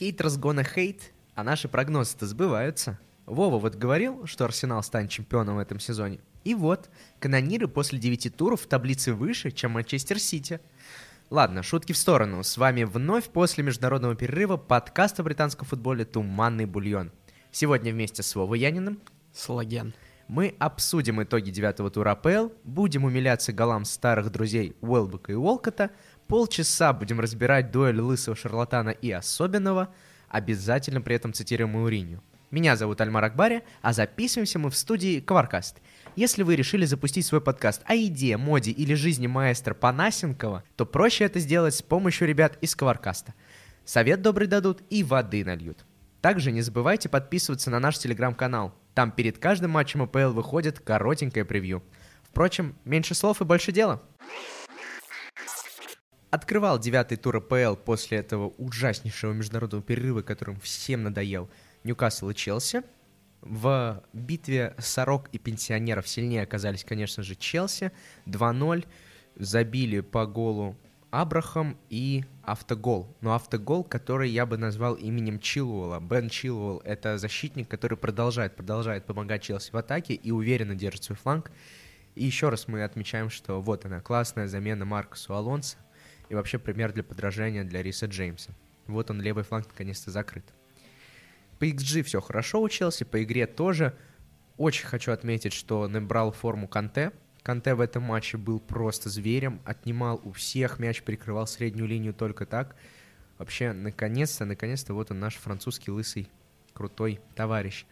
Хейтерс gonna hate, а наши прогнозы-то сбываются. Вова вот говорил, что Арсенал станет чемпионом в этом сезоне. И вот, канониры после 9 туров в таблице выше, чем Манчестер Сити. Ладно, шутки в сторону. С вами вновь после международного перерыва подкаст о британском футболе «Туманный бульон». Сегодня вместе с Вовой Яниным Слаген. мы обсудим итоги девятого тура АПЛ, будем умиляться голам старых друзей Уэлбека и Уолкота, полчаса будем разбирать дуэль лысого шарлатана и особенного, обязательно при этом цитируем Мауриню. Меня зовут Альмар Акбари, а записываемся мы в студии Коваркаст. Если вы решили запустить свой подкаст о еде, моде или жизни маэстро Панасенкова, то проще это сделать с помощью ребят из Коваркаста. Совет добрый дадут и воды нальют. Также не забывайте подписываться на наш телеграм-канал. Там перед каждым матчем АПЛ выходит коротенькое превью. Впрочем, меньше слов и больше дела. Открывал девятый тур АПЛ после этого ужаснейшего международного перерыва, которым всем надоел Ньюкасл и Челси. В битве сорок и пенсионеров сильнее оказались, конечно же, Челси. 2-0 забили по голу Абрахам и автогол. Но автогол, который я бы назвал именем Чилуэлла. Бен Чилуэлл — это защитник, который продолжает, продолжает помогать Челси в атаке и уверенно держит свой фланг. И еще раз мы отмечаем, что вот она, классная замена Маркусу Алонсо и вообще пример для подражания для Риса Джеймса. Вот он, левый фланг наконец-то закрыт. По XG все хорошо у Челси, по игре тоже. Очень хочу отметить, что набрал форму Канте. Канте в этом матче был просто зверем, отнимал у всех мяч, перекрывал среднюю линию только так. Вообще, наконец-то, наконец-то, вот он наш французский лысый крутой товарищ.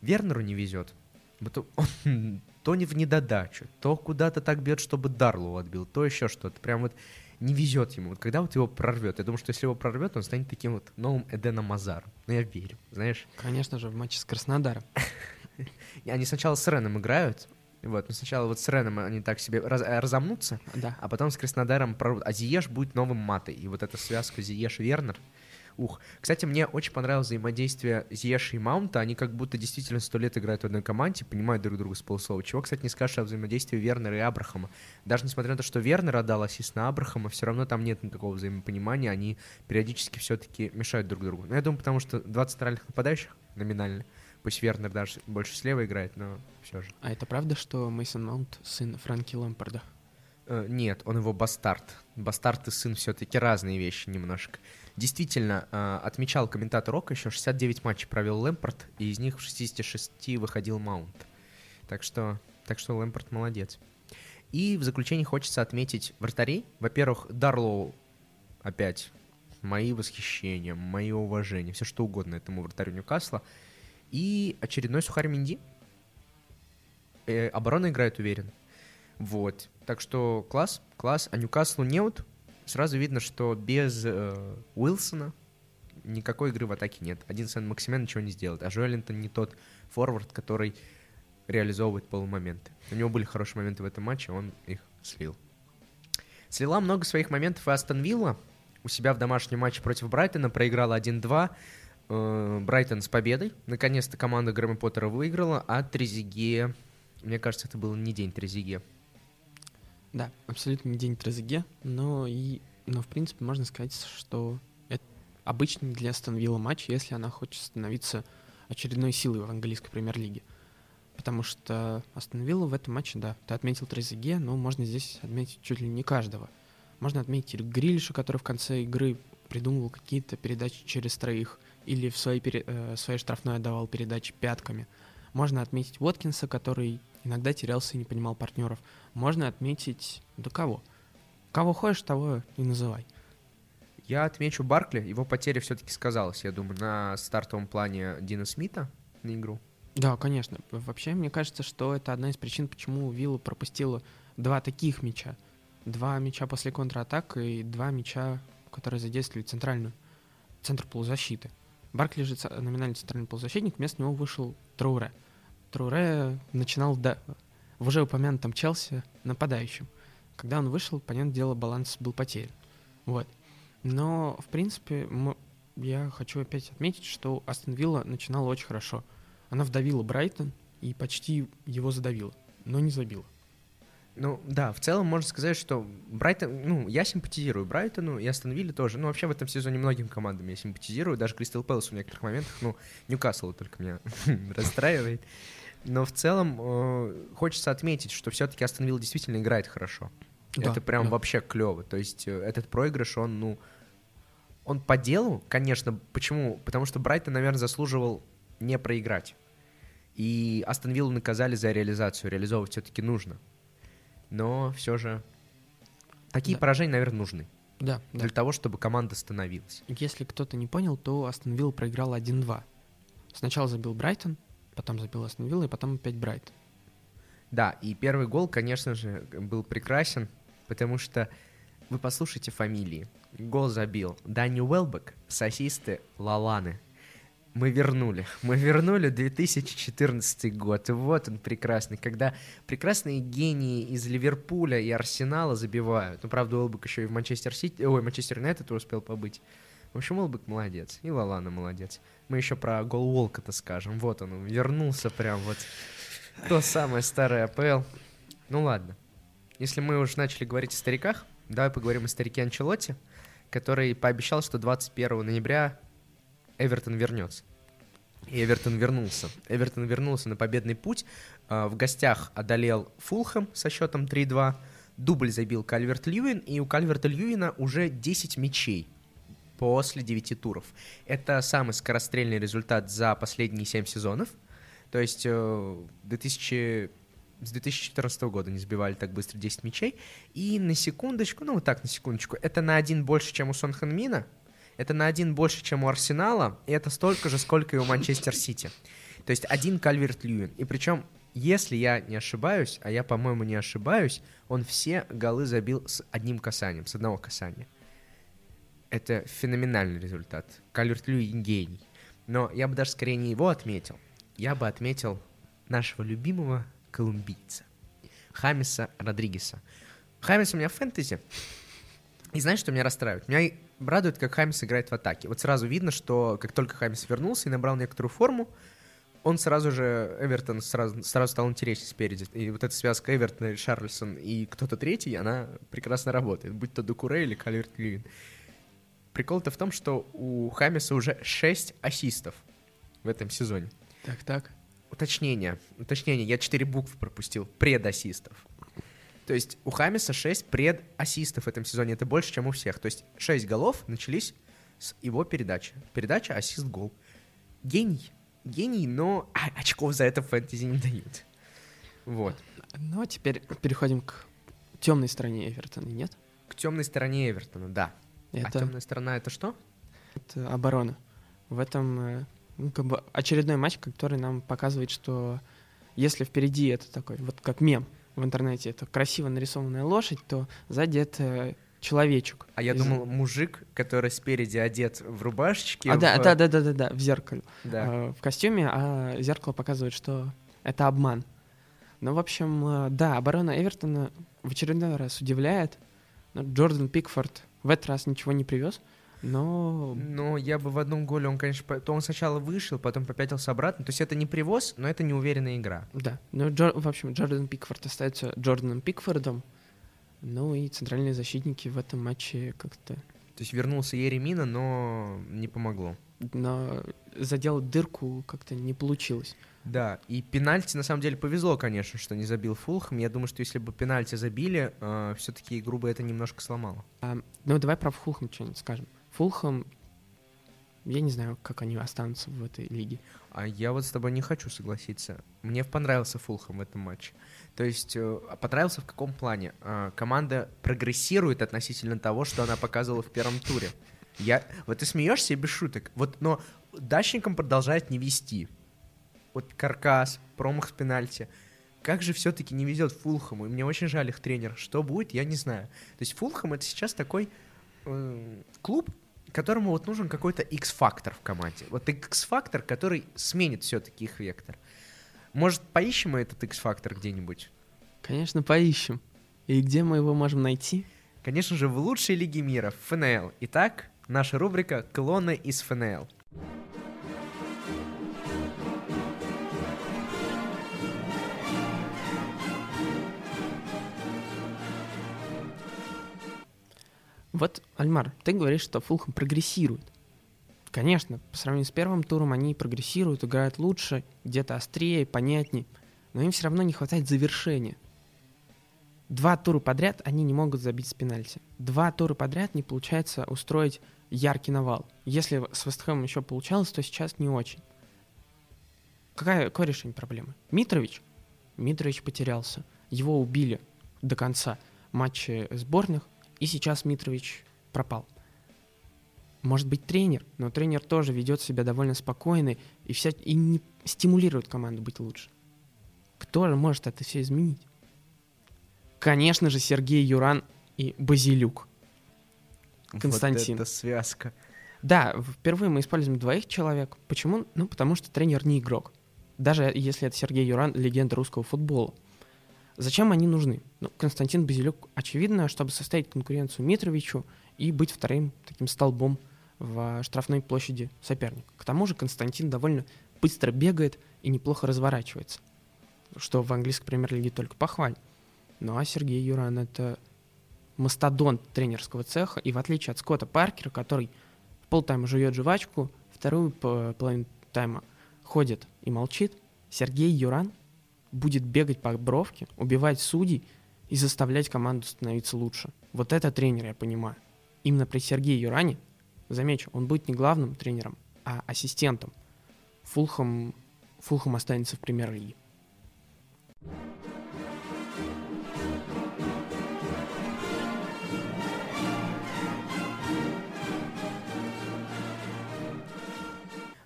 Вернеру не везет. Вот он то не в недодачу, то куда-то так бьет, чтобы Дарлоу отбил, то еще что-то. Прям вот не везет ему. Вот когда вот его прорвет? Я думаю, что если его прорвет, он станет таким вот новым Эденом Мазаром. Ну, я верю, знаешь. Конечно же, в матче с Краснодаром. Они сначала с Реном играют, вот, но сначала вот с Реном они так себе раз, э, разомнутся, Да. а потом с Краснодаром прорвут. А Зиеш будет новым матой. И вот эта связка Зиеш-Вернер, ух. Кстати, мне очень понравилось взаимодействие Зиеша и Маунта. Они как будто действительно сто лет играют в одной команде, понимают друг друга с полуслова. Чего, кстати, не скажешь о взаимодействии Вернера и Абрахама. Даже несмотря на то, что Вернер отдал ассист на Абрахама, все равно там нет никакого взаимопонимания. Они периодически все-таки мешают друг другу. Ну, я думаю, потому что два центральных нападающих номинально. Пусть Вернер даже больше слева играет, но все же. А это правда, что Мейсон Маунт сын Франки Лэмпорда? Э, Нет, он его бастард. Бастард и сын все-таки разные вещи немножко. Действительно, э, отмечал комментатор Рока, еще 69 матчей провел Лэмпорт, и из них в 66 выходил Маунт. Так что, так что Лэмпорт молодец. И в заключение хочется отметить вратарей. Во-первых, Дарлоу опять мои восхищения, мое уважение, все что угодно этому вратарю Ньюкасла. И очередной сухарь Минди. Э, оборона играет уверенно. Вот. Так что класс, класс. А Ньюкаслу неуд. Сразу видно, что без э, Уилсона никакой игры в атаке нет. Один Сен Максимен ничего не сделает. А Жуэллинтон не тот форвард, который реализовывает полумоменты. У него были хорошие моменты в этом матче, он их слил. Слила много своих моментов и Астон Вилла. У себя в домашнем матче против Брайтона проиграла 1-2. Э, Брайтон с победой. Наконец-то команда Грэма Поттера выиграла, а Трезиге... Мне кажется, это был не день Трезиге. Да, абсолютно не день Трезеге, но и, но в принципе можно сказать, что это обычный для Астон Вилла матч, если она хочет становиться очередной силой в английской премьер-лиге. Потому что Астон Вилла в этом матче, да, ты отметил Трезеге, но можно здесь отметить чуть ли не каждого. Можно отметить Грилиша, который в конце игры придумывал какие-то передачи через троих, или в своей, пере- э, своей штрафной отдавал передачи пятками. Можно отметить Уоткинса, который иногда терялся и не понимал партнеров. Можно отметить... Да кого? Кого хочешь, того и называй. Я отмечу Баркли. Его потеря все-таки сказалась, я думаю, на стартовом плане Дина Смита на игру. Да, конечно. Вообще, мне кажется, что это одна из причин, почему Вилла пропустила два таких мяча. Два мяча после контратак и два мяча, которые задействовали центральную, центр полузащиты. Баркли же номинальный центральный полузащитник, вместо него вышел Троуре. Троуре начинал да, в уже упомянутом Челси нападающим. Когда он вышел, понятное дело, баланс был потерян. Вот. Но, в принципе, я хочу опять отметить, что Астон Вилла начинала очень хорошо. Она вдавила Брайтон и почти его задавила, но не забила. Ну, да, в целом можно сказать, что Брайтон, ну, я симпатизирую Брайтону и Астон Вилле тоже. Ну, вообще в этом сезоне многим командам я симпатизирую, даже Кристал Пэлас в некоторых моментах, ну, Ньюкасл только меня расстраивает. Но в целом э, хочется отметить, что все-таки Астон Вилла действительно играет хорошо. Да, это прям да. вообще клево. То есть э, этот проигрыш, он, ну, он по делу, конечно. Почему? Потому что Брайтон, наверное, заслуживал не проиграть. И Астон Виллу наказали за реализацию. Реализовывать все-таки нужно. Но все же такие Да. поражения, наверное, нужны. Да, да. Для того, чтобы команда становилась. Если кто-то не понял, то Астон Вилла проиграл 1-2. Сначала забил Брайтон, потом забил Астон Вилла, и потом опять Брайтон. Да, и первый гол, конечно же, был прекрасен, потому что вы послушайте фамилии. Гол забил Дани Уэлбек с ассисты Лаланы. Мы вернули. Мы вернули 2014 год. И вот он прекрасный, когда прекрасные гении из Ливерпуля и Арсенала забивают. Ну, правда, Уэлбек еще и в Манчестер Сити, ой, Манчестер Юнайтед успел побыть. В общем, Уэлбек молодец. И Лалана молодец. Мы еще про гол Волка-то скажем. Вот он, вернулся прям вот. То самое старое АПЛ. Ну ладно. Если мы уже начали говорить о стариках, давай поговорим о старике Анчелотти, который пообещал, что 21 ноября Эвертон вернется. И Эвертон вернулся. Эвертон вернулся на победный путь. А, В гостях одолел Фулхэм со счетом 3-2. Дубль забил Кальверт Льюин, и у Кальверта Льюина уже 10 мячей после 9 туров. Это самый скорострельный результат за последние 7 сезонов. То есть э, 2000 с 2014 года не забивали так быстро 10 мячей. И на секундочку, ну вот так, на секундочку, это на один больше, чем у Сон Хэн Мина, это на один больше, чем у Арсенала, и это столько же, сколько и у Манчестер Сити. То есть один Кальверт Льюин. И причем, если я не ошибаюсь, а я, по-моему, не ошибаюсь, он все голы забил с одним касанием, с одного касания. Это феноменальный результат. Кальверт Льюин гений. Но я бы даже скорее не его отметил. Я бы отметил нашего любимого колумбийца. Хамиса Родригеса. Хамис у меня в фэнтези. И знаешь, что меня расстраивает? Меня радует, как Хамис играет в атаке. Вот сразу видно, что как только Хамис вернулся и набрал некоторую форму, он сразу же, Эвертон сразу, сразу стал интереснее спереди. И вот эта связка Эвертона, Шарльсон и кто-то третий, она прекрасно работает. Будь то Дукуре или Калерт Льюин. Прикол-то в том, что у Хамиса уже 6 ассистов в этом сезоне. Так, так. Уточнение. Уточнение. Я 4 буквы пропустил. Предассистов. То есть у Хамиса 6 предассистов в этом сезоне. Это больше, чем у всех. То есть 6 голов начались с его передачи. Передача, ассист, гол. Гений. Гений, но а, очков за это в фэнтези не дают. Вот. Ну, а теперь переходим к темной стороне Эвертона, нет? К темной стороне Эвертона, да. А Это, темная сторона это что? это оборона. В этом э, ну, как бы очередной матч, который нам показывает, что если впереди это такой, вот как мем в интернете, это красиво нарисованная лошадь, то сзади это человечек. А я Из- думал, мужик, который спереди одет в рубашечке. А, да, в- да, да, да, да, да, в зеркале. да. э, в костюме, а зеркало показывает, что это обман. Ну, в общем, э, да, оборона Эвертона в очередной раз удивляет. Но Джордан Пикфорд в этот раз ничего не привез, но Но я бы в одном голе, он, конечно, то он сначала вышел, потом попятился обратно. То есть это не привоз, но это неуверенная игра. да. Ну, Джор- в общем, Джордан Пикфорд остается Джорданом Пикфордом. Ну и центральные защитники в этом матче как-то То есть вернулся Еремина, но не помогло. но заделать дырку как-то не получилось. Да, и пенальти на самом деле повезло, конечно, что не забил Фулхэм. Я думаю, что если бы пенальти забили, все-таки игру бы это немножко сломало. А, ну, давай про Фулхэм что-нибудь скажем. Фулхэм, я не знаю, как они останутся в этой лиге. А я вот с тобой не хочу согласиться. Мне понравился Фулхэм в этом матче. То есть, э, а понравился в каком плане? А, Команда прогрессирует относительно того, что она показывала в первом туре. Я... Вот ты смеешься без шуток. Вот, но дачникам продолжает не вести. Вот каркас, промах с пенальти. Как же все-таки не везет Фулхэму? И мне очень жаль их тренера. Что будет, я не знаю. То есть Фулхэм это сейчас такой э, клуб, которому вот нужен какой-то X-фактор в команде. Вот X-фактор, который сменит все-таки их вектор. Может, поищем мы этот X-фактор где-нибудь? Конечно, поищем. И где мы его можем найти? Конечно же, в лучшей лиге мира, в ФНЛ. Итак, наша рубрика «Клоны из ФНЛ». Вот, Альмар, ты говоришь, что Фулхэм прогрессирует. Конечно, по сравнению с первым туром они прогрессируют, играют лучше, где-то острее, понятнее, но им все равно не хватает завершения. Два тура подряд они не могут забить с пенальти. Два тура подряд не получается устроить яркий навал. Если с Вестхэмом еще получалось, то сейчас не очень. Какая, какое решение проблемы? Митрович? Митрович потерялся. Его убили до конца матча сборных, и сейчас Митрович пропал. Может быть тренер, но тренер тоже ведет себя довольно спокойно и, вся, и не стимулирует команду быть лучше. Кто же может это все изменить? Конечно же, Сергей Юран и Базилюк. Константин. Вот это связка. Да, впервые мы используем двоих человек. Почему? Ну, потому что тренер не игрок. Даже если это Сергей Юран, легенда русского футбола. Зачем они нужны? Ну, Константин Базилюк, очевидно, чтобы составить конкуренцию Митровичу и быть вторым таким столбом в штрафной площади соперника. К тому же Константин довольно быстро бегает и неплохо разворачивается, что в английской премьер-лиге только похваль. Ну а Сергей Юран — это мастодонт тренерского цеха, и в отличие от Скотта Паркера, который в полтайма жует жвачку, вторую половину тайма ходит и молчит, Сергей Юран будет бегать по бровке, убивать судей и заставлять команду становиться лучше. Вот это тренер, я понимаю. Именно при Сергее Юране, замечу, он будет не главным тренером, а ассистентом. Фулхам, Фулхам останется в премьер-лиге.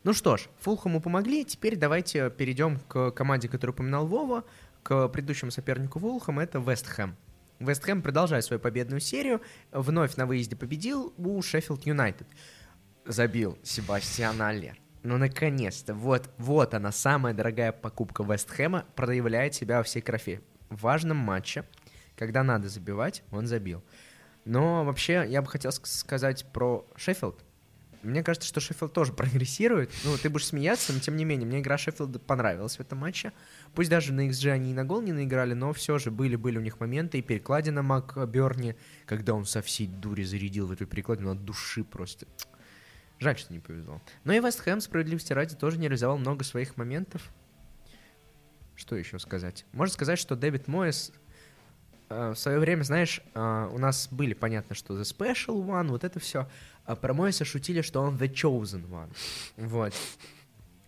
Ну что ж, Фулхаму помогли, теперь давайте перейдем к команде, которую упоминал Вова, к предыдущему сопернику Фулхэм, это Вест Хэм. Вест Хэм продолжает свою победную серию, вновь на выезде победил у Шеффилд Юнайтед. Забил Себастьян Аллер. Ну, наконец-то, вот, вот она, самая дорогая покупка Вест Хэма, проявляет себя во всей крофе. В важном матче, когда надо забивать, он забил. Но вообще, я бы хотел сказать про Шеффилд. Мне кажется, что Шеффилд тоже прогрессирует. Ну, ты будешь смеяться, но тем не менее, мне игра Шеффилда понравилась в этом матче. Пусть даже на XG они и на гол не наиграли, но все же были-были у них моменты. И перекладина Мак Берни, когда он со всей дури зарядил в эту перекладину от души просто. Жаль, что не повезло. Но и Вест Хэм, справедливости ради, тоже не реализовал много своих моментов. Что еще сказать? Можно сказать, что Дэвид Моэс в свое время, знаешь, э, у нас были понятно, что The Special One, вот это все. А про Мойса шутили, что он the chosen one. Вот.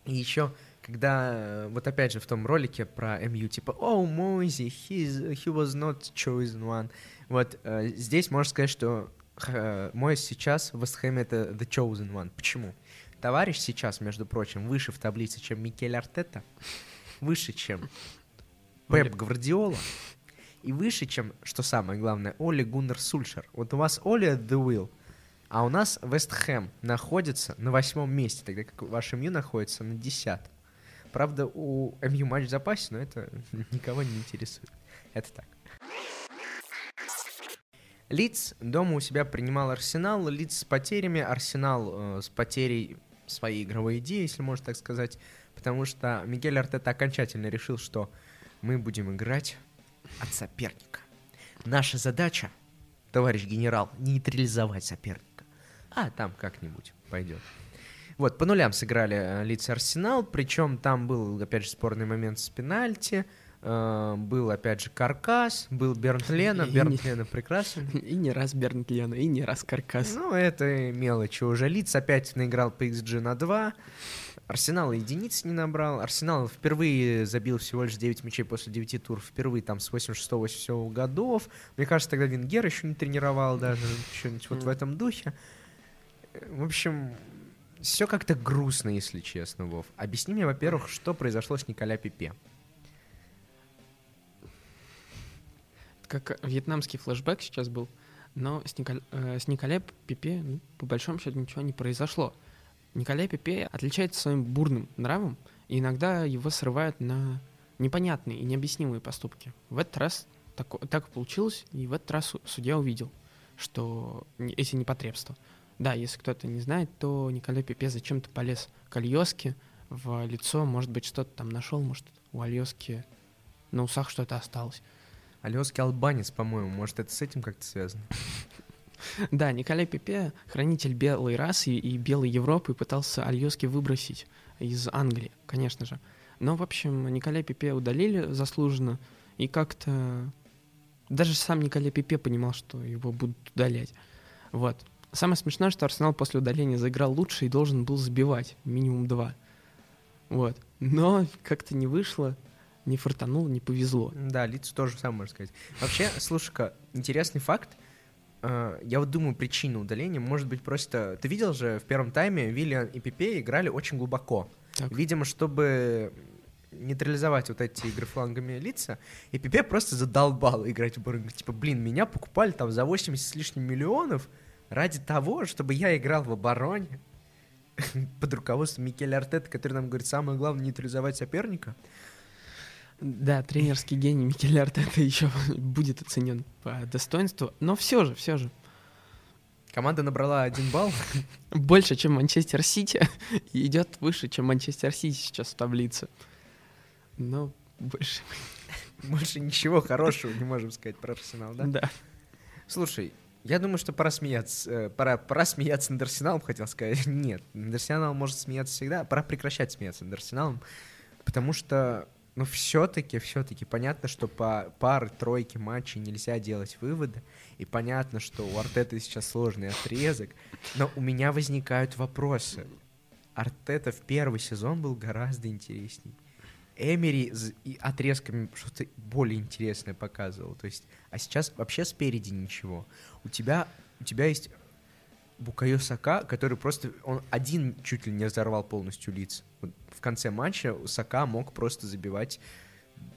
И еще, когда, э, вот опять же в том ролике про МЮ, типа, о, Мойзи, he was not chosen one. Вот, э, здесь можно сказать, что э, Мойс сейчас в Вестхэме это the chosen one. Почему? Товарищ сейчас, между прочим, выше в таблице, чем Микель Артета, выше, чем Пеп Гвардиола, и выше, чем, что самое главное, Оли Гуннер Сульшер. Вот у вас Оли the Will, а у нас Вест Хэм находится на восьмом месте, тогда как ваш МЮ находится на десятом. Правда, у МЮ матч в запасе, но это никого не интересует. Это так. Лидс дома у себя принимал Арсенал. Лидс с потерями, Арсенал э, с потерей своей игровой идеи, если можно так сказать. Потому что Мигель Артета окончательно решил, что мы будем играть от соперника. Наша задача, товарищ генерал, нейтрализовать соперника а там как-нибудь пойдет. Вот, по нулям сыграли э, лица Арсенал, причем там был, опять же, спорный момент с пенальти, был, опять же, Каркас, был Бернт Лена, Бернт Лена прекрасен. И не раз Бернт Лена, и не раз Каркас. Ну, это мелочи уже. Лиц опять наиграл по XG на 2, Арсенал единиц не набрал. Арсенал впервые забил всего лишь 9 мячей после 9 туров. Впервые там с 86-87 годов. Мне кажется, тогда Венгер еще не тренировал даже. Что-нибудь вот в этом духе. В общем, все как-то грустно, если честно, Вов. Объясни мне, во-первых, что произошло с Николя Пипе. Как вьетнамский флешбэк сейчас был, но с, Николь... э, с Николя Пипе, ну, по большому счету, ничего не произошло. Николя Пипе отличается своим бурным нравом, и иногда его срывают на непонятные и необъяснимые поступки. В этот раз так, так получилось, и в этот раз судья увидел, что эти непотребства. Да, если кто-то не знает, то Николай Пипе зачем-то полез к Альоске в лицо, может быть, что-то там нашел, может, у Альоски на усах что-то осталось. Альоски албанец, по-моему, может, это с этим как-то связано? Да, Николай Пепе, хранитель белой расы и белой Европы, пытался Альоски выбросить из Англии, конечно же. Но, в общем, Николай Пепе удалили заслуженно, и как-то... Даже сам Николай Пепе понимал, что его будут удалять. Вот. Самое смешное, что Арсенал после удаления заиграл лучше и должен был забивать минимум два. Вот. Но как-то не вышло, не фартануло, не повезло. Да, лицу тоже самое можно сказать. Вообще, слушай-ка, интересный факт. Э, Я вот думаю, причина удаления может быть просто... Ты видел же, в первом тайме Виллиан и Пипе играли очень глубоко. Так. Видимо, чтобы нейтрализовать вот эти игры флангами лица, и Пипе просто задолбал играть в оборону. Типа, блин, меня покупали там за 80 с лишним миллионов ради того, чтобы я играл в обороне под руководством Микеля Артета, который нам говорит, самое главное нейтрализовать соперника. Да, тренерский гений Микель Артета еще будет оценен по достоинству, но все же, все же. Команда набрала один балл. Больше, чем Манчестер Сити, и идет выше, чем Манчестер Сити сейчас в таблице. Но больше. Больше ничего хорошего не можем сказать про Арсенал, да? Да. Слушай, я думаю, что пора смеяться. э, Пора, пора смеяться над Арсеналом, хотел сказать. Нет, над Арсеналом может смеяться всегда. Пора прекращать смеяться над Арсеналом. Потому что, ну, все-таки, все-таки понятно, что по пары, тройки матчей нельзя делать выводы. И понятно, что у Артета сейчас сложный отрезок. Но у меня возникают вопросы. Артета в первый сезон был гораздо интересней. Эмери и отрезками что-то более интересное показывал. То есть, а сейчас вообще спереди ничего. У тебя, у тебя есть Букайо Сака, который просто, он один чуть ли не взорвал полностью лиц. В конце матча Сака мог просто забивать,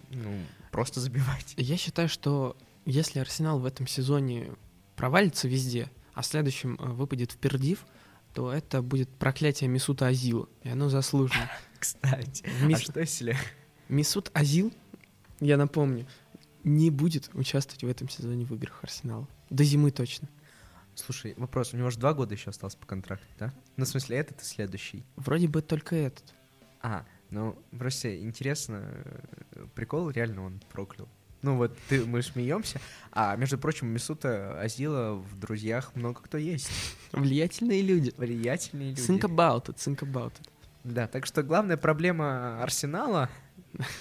ну, просто забивать. Я считаю, что если Арсенал в этом сезоне провалится везде, а в следующем э, выпадет в пердив, то это будет проклятие Мисута Азила, и оно заслужено. Кстати, Мис- а что если... Мисут Азил, я напомню, не будет участвовать в этом сезоне в играх Арсенала. До зимы точно. Слушай, вопрос, у него же два года еще осталось по контракту, да? Ну, в смысле, этот и следующий. Вроде бы только этот. А, ну, просто интересно, э, прикол реально он проклял. Ну вот ты, мы смеемся, а между прочим, Мисута Азила в друзьях много кто есть. Влиятельные люди. Влиятельные люди. Think about it, think about it. Да, так что главная проблема Арсенала —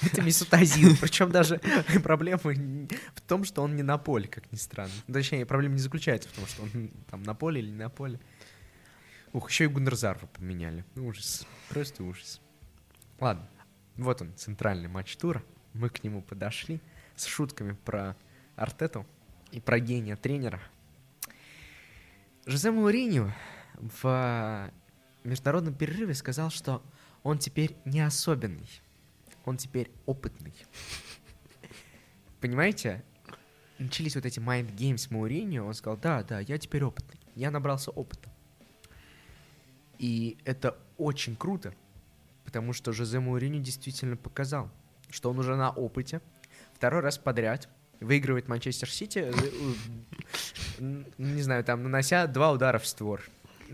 это Мисут Азил. Причем даже проблема в том, что он не на поле, как ни странно. Ну, Точнее, проблема не заключается в том, что он там на поле или не на поле. Ух, еще и Гуннерзарва поменяли. Ужас. Просто ужас. Ладно, вот он, центральный матч тура. Мы к нему подошли с шутками про Артету и про гения тренера. Жозе Мауриньо в международном перерыве сказал, что он теперь не особенный, он теперь опытный. Понимаете? Начались вот эти mind games Мауриньо, он сказал, да, да, я теперь опытный, я набрался опыта. И это очень круто, потому что Жозе Мауриньо действительно показал, что он уже на опыте, второй раз подряд выигрывает Манчестер Сити, э, э, не знаю, там, нанося два удара в створ.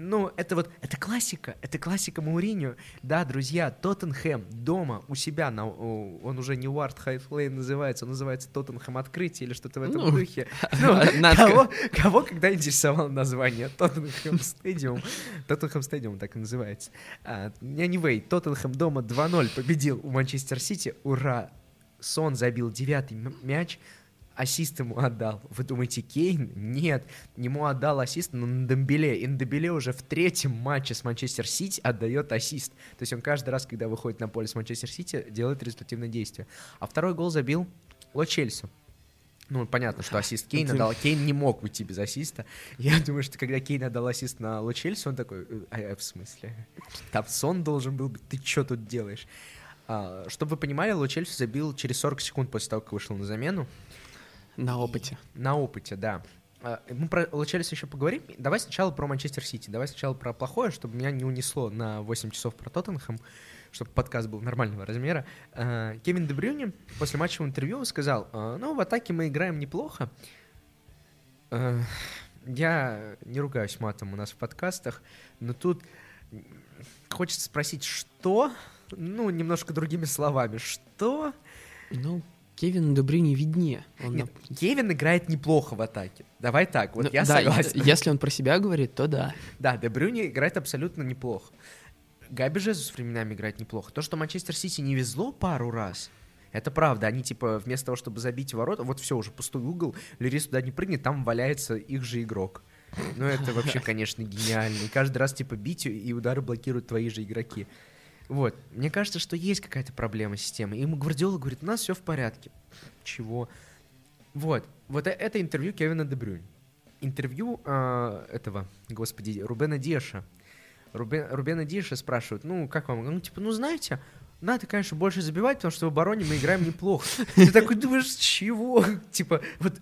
Ну, это вот, это классика, это классика Мауриньо. Да, друзья, Тоттенхэм дома у себя, на, он уже не Уард Хайфлейн называется, он называется Тоттенхэм Открытие или что-то в этом Ну, духе. Ну, кого, кого когда интересовало название? Тоттенхэм Стадиум. Тоттенхэм Стадиум так и называется. А, anyway, Тоттенхэм дома 2-0 победил у Манчестер Сити. Ура! Сон забил девятый мяч, ассист ему отдал. Вы думаете, Кейн? Нет, ему отдал ассист на Ndembele. И Ndembele уже в третьем матче с Манчестер Сити отдает ассист. То есть он каждый раз, когда выходит на поле с Манчестер Сити, делает результативное действие. А второй гол забил Ло Чельсу. Ну, понятно, что ассист Кейна Это- дал. Кейн не мог уйти без ассиста. Я думаю, что когда Кейн отдал ассист на Ло Чельсу, он такой, «Э, а, в смысле? Там сон должен был быть, ты что тут делаешь? А, чтобы вы понимали, Ло Чельсу забил через 40 секунд после того, как вышел на замену. На опыте. На опыте, да. А, Мы про Ло Чельсу еще поговорим. Давай сначала про Манчестер Сити. Давай сначала про плохое, чтобы меня не унесло на 8 часов про Тоттенхэм, чтобы подкаст был нормального размера. А, Кевин Дебрюни после матчевого интервью сказал, «А, ну, в атаке мы играем неплохо. Я не ругаюсь матом у нас в подкастах, но тут хочется спросить, что? Ну, немножко другими словами, что? Ну, Кевин Дебрюни виднее. Он Нет, на- Кевин играет неплохо в атаке. Давай так, вот Ну, я да, согласен. Если он про себя говорит, то да. Да, Де Брюни играет абсолютно неплохо. Габи Жезус временами играет неплохо. То, что Манчестер Сити не везло пару раз, это правда. Они, типа, вместо того, чтобы забить ворота, вот все, уже пустой угол, Лерис туда не прыгнет, там валяется их же игрок. Ну, это вообще, конечно, гениально. И каждый раз, типа, бить и удары блокируют твои же игроки. Вот. Мне кажется, что есть какая-то проблема системы. И ему Гвардиола говорит, у нас все в порядке. Чего? Вот. Вот э- это интервью Кевина Дебрюнь. Интервью а, этого, господи, Рубена Диаша. Рубен, Рубена Диаша спрашивают, ну, как вам? Ну, типа, ну, знаете, надо, конечно, больше забивать, потому что в обороне мы играем неплохо. Ты такой думаешь, с чего? Типа, вот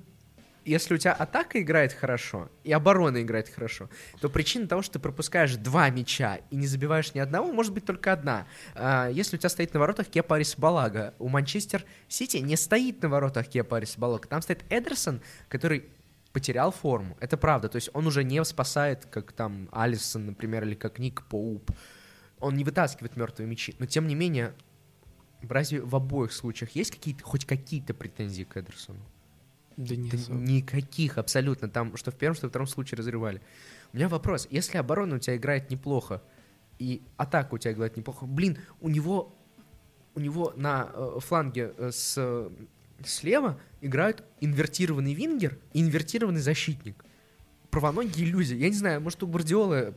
если у тебя атака играет хорошо и оборона играет хорошо, то причина того, что ты пропускаешь два мяча и не забиваешь ни одного, может быть только одна. А, Если у тебя стоит на воротах Кепа Арисбалага, у Манчестер Сити не стоит на воротах Кепа Арисбалага. Там стоит Эдерсон, который потерял форму. Это правда. То есть он уже не спасает, как там Алисон, например, или как Ник Поуп. Он не вытаскивает мертвые мячи. Но тем не менее, разве в обоих случаях есть какие-то, хоть какие-то претензии к Эдерсону? Да не Да никаких абсолютно. Там, что в первом, что во втором случае разрывали. У меня вопрос. Если оборона у тебя играет неплохо, и атака у тебя играет неплохо, блин, у него, у него на э, фланге э, с, э, слева играют инвертированный вингер и инвертированный защитник. Правоногие иллюзии. Я не знаю, может, у Гвардиолы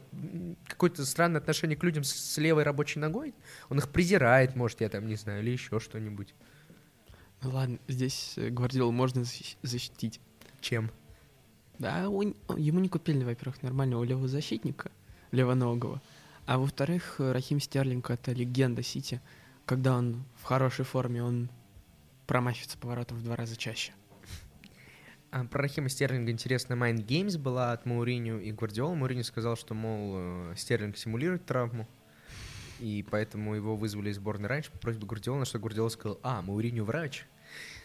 какое-то странное отношение к людям с, с левой рабочей ногой? Он их презирает, может, я там не знаю, или еще что-нибудь. Ну ладно, здесь э, Гвардиолу можно защ- защитить. Чем? Да, он- ему не купили, во-первых, нормального левого защитника, левоногого. А во-вторых, Рахим Стерлинг — это легенда Сити. Когда он в хорошей форме, он промахивается поворотом в два раза чаще. А про Рахима Стерлинга интересная Mind Games была от Мауриню и Гвардиола. Мауриню сказал, что, мол, э, Стерлинг симулирует травму, и поэтому его вызвали из сборной раньше по просьбе Гвардиола, на что Гвардиола сказал, а, Мауриню врач.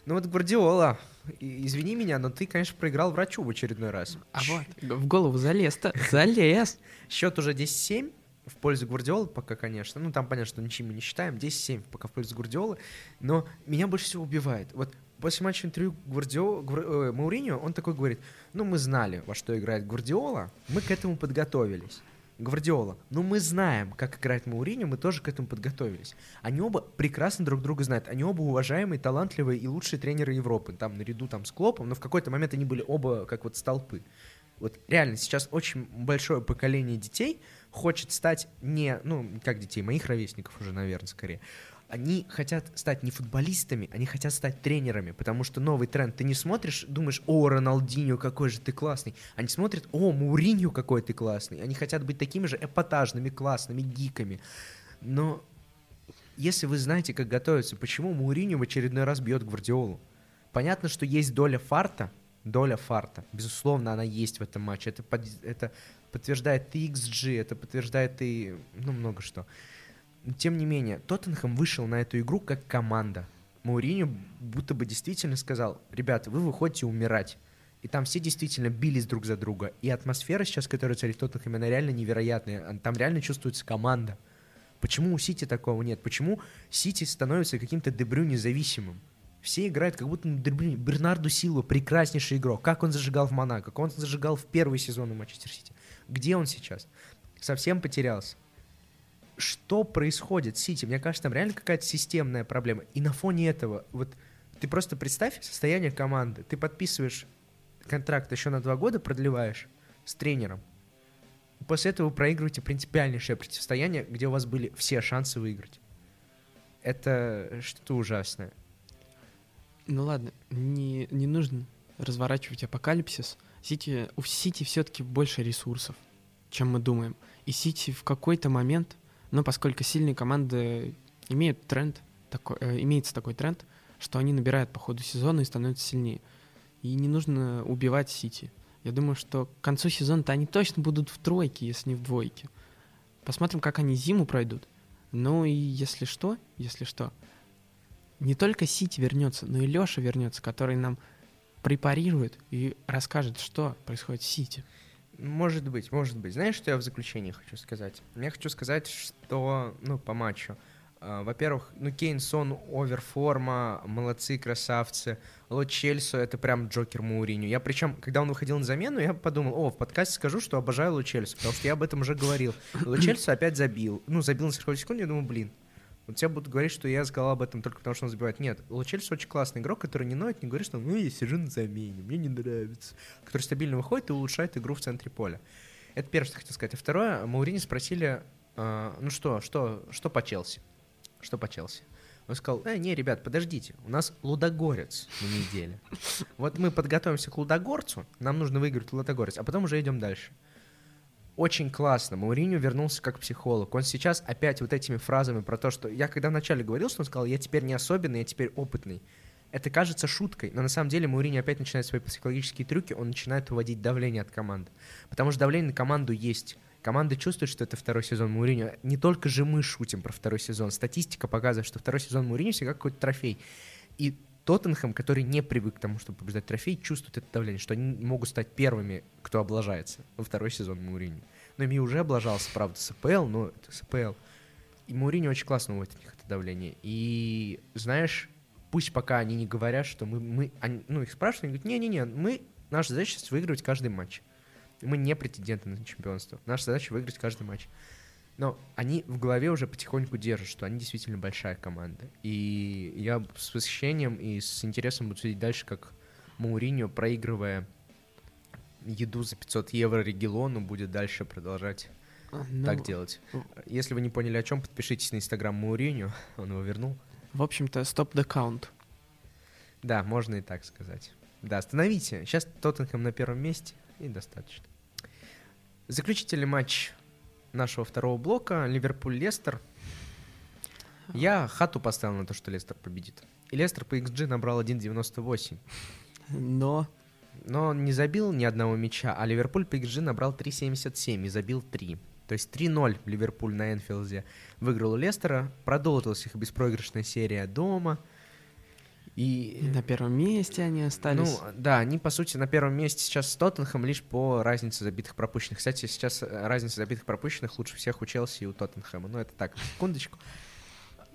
Ну вот Гвардиола, извини меня, но ты, конечно, проиграл врачу в очередной раз. А вот, в голову залез-то, залез! Счет уже 10-7 в пользу Гвардиолы пока, конечно. Ну, там понятно, что ничем мы не считаем. 10-7 пока в пользу Гвардиолы. Но меня больше всего убивает. Вот после матча интервью Гвардио, Гвар- э, Мауриньо, он такой говорит, ну, мы знали, во что играет Гвардиола, мы к этому подготовились. Гвардиола, ну мы знаем, как играет Мауриньо, мы тоже к этому подготовились. Они оба прекрасно друг друга знают. Они оба уважаемые, талантливые и лучшие тренеры Европы. Там наряду там с Клопом, но в какой-то момент они были оба как вот столпы. Вот реально сейчас очень большое поколение детей хочет стать не, ну, как детей, моих ровесников уже, наверное, скорее. Они хотят стать не футболистами, они хотят стать тренерами, потому что новый тренд. Ты не смотришь, думаешь, о, Роналдинho, какой же ты классный. Они смотрят, о, Мауриньо, какой ты классный. Они хотят быть такими же эпатажными, классными, гиками. Но если вы знаете, как готовиться, почему Мауриньо в очередной раз бьет Гвардиолу? Понятно, что есть доля фарта, доля фарта. Безусловно, она есть в этом матче. Это, под- это подтверждает и XG, это подтверждает и ну, много что. Тем не менее, Тоттенхэм вышел на эту игру как команда. Мауриньо будто бы действительно сказал, ребята, вы выходите умирать. И там все действительно бились друг за друга. И атмосфера сейчас, которая царит в Тоттенхэме, она реально невероятная. Там реально чувствуется команда. Почему у Сити такого нет? Почему Сити становится каким-то Дебрю независимым? Все играют как будто Дебрю. Бернарду Силва прекраснейший игрок. Как он зажигал в Монако, как он зажигал в первый сезон у Манчестер Сити. Где он сейчас? Совсем потерялся. Что происходит с Сити? Мне кажется, там реально какая-то системная проблема. И на фоне этого, вот ты просто представь состояние команды. Ты подписываешь контракт еще на два года, продлеваешь с тренером. После этого вы проигрываете принципиальнейшее противостояние, где у вас были все шансы выиграть. Это что-то ужасное. Ну ладно, не, не нужно разворачивать апокалипсис. Сити, у Сити все-таки больше ресурсов, чем мы думаем. И Сити в какой-то момент, ну, поскольку сильные команды имеют тренд, такой, э, имеется такой тренд, что они набирают по ходу сезона и становятся сильнее. И не нужно убивать Сити. Я думаю, что к концу сезона-то они точно будут в тройке, если не в двойке. Посмотрим, как они зиму пройдут. Ну и если что, если что, не только Сити вернется, но и Леша вернется, который нам препарирует и расскажет, что происходит в Сити. Может быть, может быть. Знаешь, что я в заключение хочу сказать? Я хочу сказать, что, ну, по матчу. А, Во-первых, ну Кейн, Сон, оверформа, молодцы, красавцы. Ло Чельсо — это прям Джокер Мауриню. Я причем, когда он выходил на замену, я подумал, о, в подкасте скажу, что обожаю Ло потому что я об этом уже говорил. Ло опять забил. Ну, забил на 40 секунде, я думаю, блин, вот тебе будут говорить, что я сказал об этом только потому, что он забивает. Нет, Ло Чельсо очень классный игрок, который не ноет, не говорит, что ну, я сижу на замене, мне не нравится. Который стабильно выходит и улучшает игру в центре поля. Это первое, что хотел сказать. А второе, Маурини спросили, а, ну что, что, что по Челси? Что по Челси? Он сказал, э, не, ребят, подождите, у нас Лудогорец на неделе. Вот мы подготовимся к Лудогорцу, нам нужно выиграть Лудогорец, а потом уже идем дальше. Очень классно. Мауриню вернулся как психолог. Он сейчас опять вот этими фразами про то, что я когда вначале говорил, что он сказал, я теперь не особенный, я теперь опытный. Это кажется шуткой, но на самом деле Мауриню опять начинает свои психологические трюки, он начинает уводить давление от команды. Потому что давление на команду есть. Команда чувствует, что это второй сезон Мауриню. Не только же мы шутим про второй сезон. Статистика показывает, что второй сезон Мауриню всегда какой-то трофей. И Тоттенхэм, который не привык к тому, чтобы побеждать трофей, чувствует это давление, что они могут стать первыми, кто облажается во второй сезон Мауриню. Но ими уже облажался, правда, с АПЛ, но это с АПЛ. И Мауриню очень классно уводит от них это давление. И знаешь, пусть пока они не говорят, что мы, мы они, ну, их спрашивают, они говорят, не-не-не, мы, наша задача сейчас выигрывать каждый матч. Мы не претенденты на чемпионство. Наша задача выиграть каждый матч. Но они в голове уже потихоньку держат, что они действительно большая команда. И я с восхищением и с интересом буду следить дальше, как Мауриньо, проигрывая еду за 500 евро Регелону, будет дальше продолжать Ну, так делать. Если вы не поняли о чем, подпишитесь на инстаграм Мауриньо, он его вернул. В общем-то, stop the count. Да, можно и так сказать. Да, остановите. Сейчас Тоттенхэм на первом месте, и достаточно. Заключительный матч нашего второго блока Ливерпуль-Лестер. Я хату поставил на то, что Лестер победит. И Лестер по XG набрал 1.98. Но Но он не забил ни одного мяча, а Ливерпуль по XG набрал 3.77 и забил 3. То есть 3-0 Ливерпуль на Энфилде выиграл у Лестера. Продолжилась их беспроигрышная серия дома. И и на первом месте они остались. Ну, да, они, по сути, на первом месте сейчас с Тоттенхэм лишь по разнице забитых пропущенных. Кстати, сейчас э, разница забитых пропущенных лучше всех у Челси и у Тоттенхэма. Ну, это так, секундочку.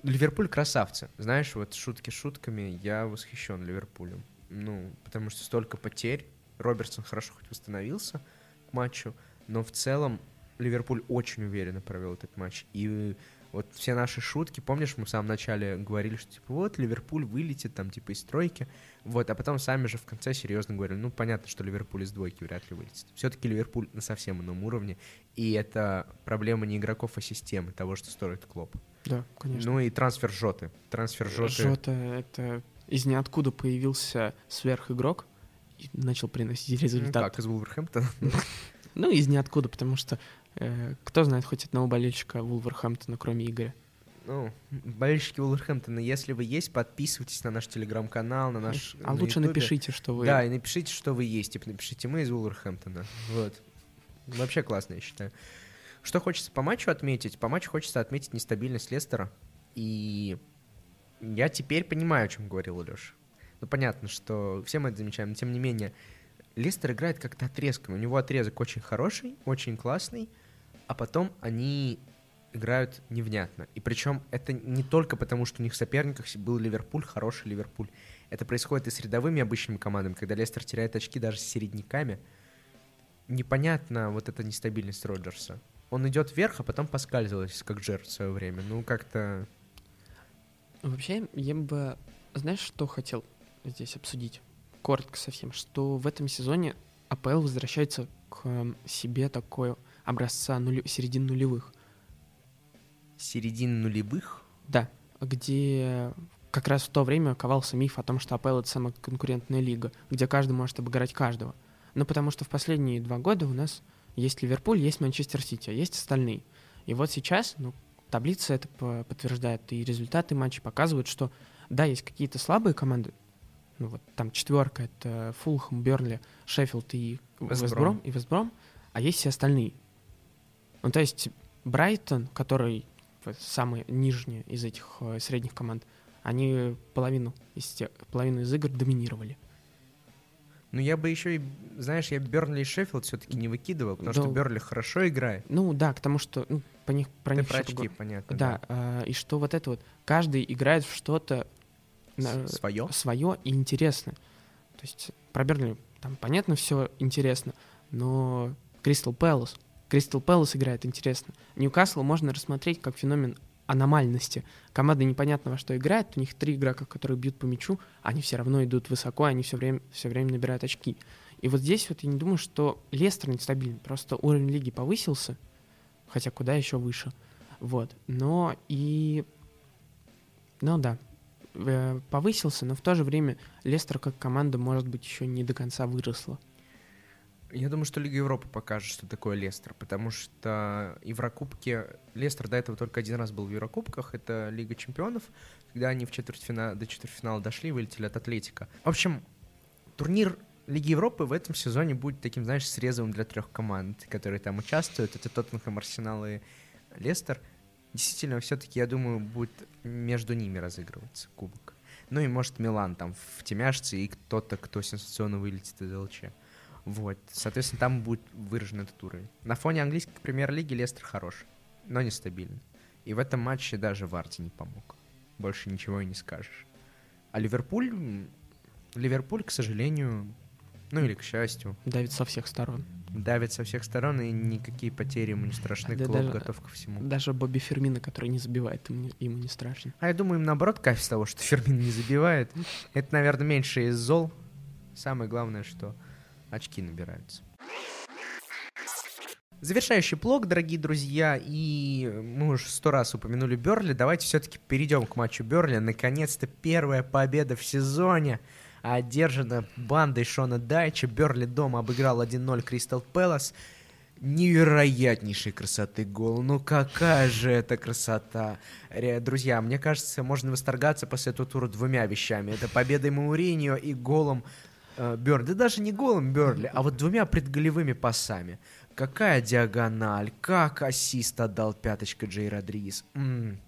Ливерпуль красавцы. Знаешь, вот шутки шутками, я восхищен Ливерпулем. Ну, потому что столько потерь. Робертсон хорошо хоть восстановился к матчу, но в целом Ливерпуль очень уверенно провел этот матч. И вот все наши шутки, помнишь, мы в самом начале говорили, что типа вот Ливерпуль вылетит там типа из тройки, вот, а потом сами же в конце серьезно говорили, ну понятно, что Ливерпуль из двойки вряд ли вылетит. Все-таки Ливерпуль на совсем ином уровне, и это проблема не игроков, а системы того, что строит Клоп. Да, конечно. Ну и трансфер Жоты. Трансфер Жоты. Жота — это из ниоткуда появился сверхигрок и начал приносить Ну, результат. как из Вулверхэмптона. Ну, из ниоткуда, потому что э, кто знает хоть одного болельщика Вулверхэмптона, кроме Игоря. Ну, болельщики Вулверхэмптона, если вы есть, подписывайтесь на наш телеграм-канал, на наш а на лучше Ютубе. напишите, что вы... Да, и напишите, что вы есть. Типа напишите, мы из Вулверхэмптона. Вот. Вообще классно, я считаю. Что хочется по матчу отметить? По матчу хочется отметить нестабильность Лестера. И я теперь понимаю, о чем говорил Леша. Ну, понятно, что все мы это замечаем, но тем не менее, Лестер играет как-то отрезками. У него отрезок очень хороший, очень классный, а потом они играют невнятно. И причем это не только потому, что у них в соперниках был Ливерпуль, хороший Ливерпуль. Это происходит и с рядовыми обычными командами, когда Лестер теряет очки даже с середняками. Непонятно вот эта нестабильность Роджерса. Он идет вверх, а потом поскальзывается, как Джер в свое время. Ну, как-то... Вообще, я бы... Знаешь, что хотел здесь обсудить? Коротко совсем. Что в этом сезоне АПЛ возвращается к эм, себе такой образца нули... середин нулевых. Середины нулевых. Да, где как раз в то время ковался миф о том, что АПЛ — это самая конкурентная лига, где каждый может обыграть каждого. Ну, потому что в последние два года у нас есть Ливерпуль, есть Манчестер Сити, а есть остальные. И вот сейчас, ну, таблица это по- подтверждает, и результаты матчей показывают, что, да, есть какие-то слабые команды, ну, вот там четверка — это Фулхэм, Бернли, Шеффилд и Вест Вестбром, Бром. и Вестбром, а есть все остальные. Ну, то есть Брайтон, который самый нижний из этих э, средних команд, они половину из, те- половину из игр доминировали. Ну, я бы еще и, знаешь, я Бернли и Шеффилд все-таки не выкидывал, потому Да. что Бернли хорошо играет. Ну да, к тому, что ну, по них, про Ты них про очки, понятно. Да, а, и что вот это вот, каждый играет в что-то на- Свое? свое и интересное. То есть про Бернли там понятно все интересно, но Кристал Пэлас, Кристал Пэлас играет интересно. Ньюкасл можно рассмотреть как феномен аномальности. Команда непонятно во что играет, у них три игрока, которые бьют по мячу, они все равно идут высоко, они все время, все время набирают очки. И вот здесь вот я не думаю, что Лестер нестабильный, просто уровень лиги повысился, хотя куда еще выше. Вот. Но и... Ну да, э, повысился, но в то же время Лестер как команда, может быть, еще не до конца выросла. Я думаю, что Лига Европы покажет, что такое Лестер, потому что Еврокубки... Лестер до этого только один раз был в Еврокубках, это Лига Чемпионов, когда они в четвертьфина... до четвертьфинала дошли вылетели от Атлетика. В общем, турнир Лиги Европы в этом сезоне будет таким, знаешь, срезовым для трех команд, которые там участвуют. Это Тоттенхэм, Арсенал и Лестер. Действительно, все-таки, я думаю, будет между ними разыгрываться кубок. Ну и, может, Милан там втемяшится, и кто-то, кто сенсационно вылетит из ЛЧ. Вот. Соответственно, там будет выражен этот уровень. На фоне английской премьер-лиги Лестер хорош, но нестабильный. И в этом матче даже Варди не помог. Больше ничего и не скажешь. А Ливерпуль... Ливерпуль, к сожалению, ну или к счастью, Давит со всех сторон. давит со всех сторон, и никакие потери ему не страшны. Да Клоп даже- готов ко всему. Даже Бобби Фермина, который не забивает, ему не, ему не страшно. А я думаю, им наоборот кайф с того, что Фермин не забивает. Это, наверное, меньше из зол. Самое главное, что очки набираются. Завершающий блок, дорогие друзья, и мы уже сто раз упомянули Берли. Давайте все-таки перейдем к матчу Берли. Наконец-то первая победа в сезоне одержана бандой Шона Дайча. Берли дома обыграл 1-0 Кристал Пэлас. Невероятнейшей красоты гол. Ну какая же это красота. Друзья, мне кажется, можно восторгаться после этого тура двумя вещами. Это победой Мауриньо и голом Берли. Да даже не голом Берли, а вот двумя предголевыми пасами. Какая диагональ, как ассист отдал пяточка Джей Родригес. М,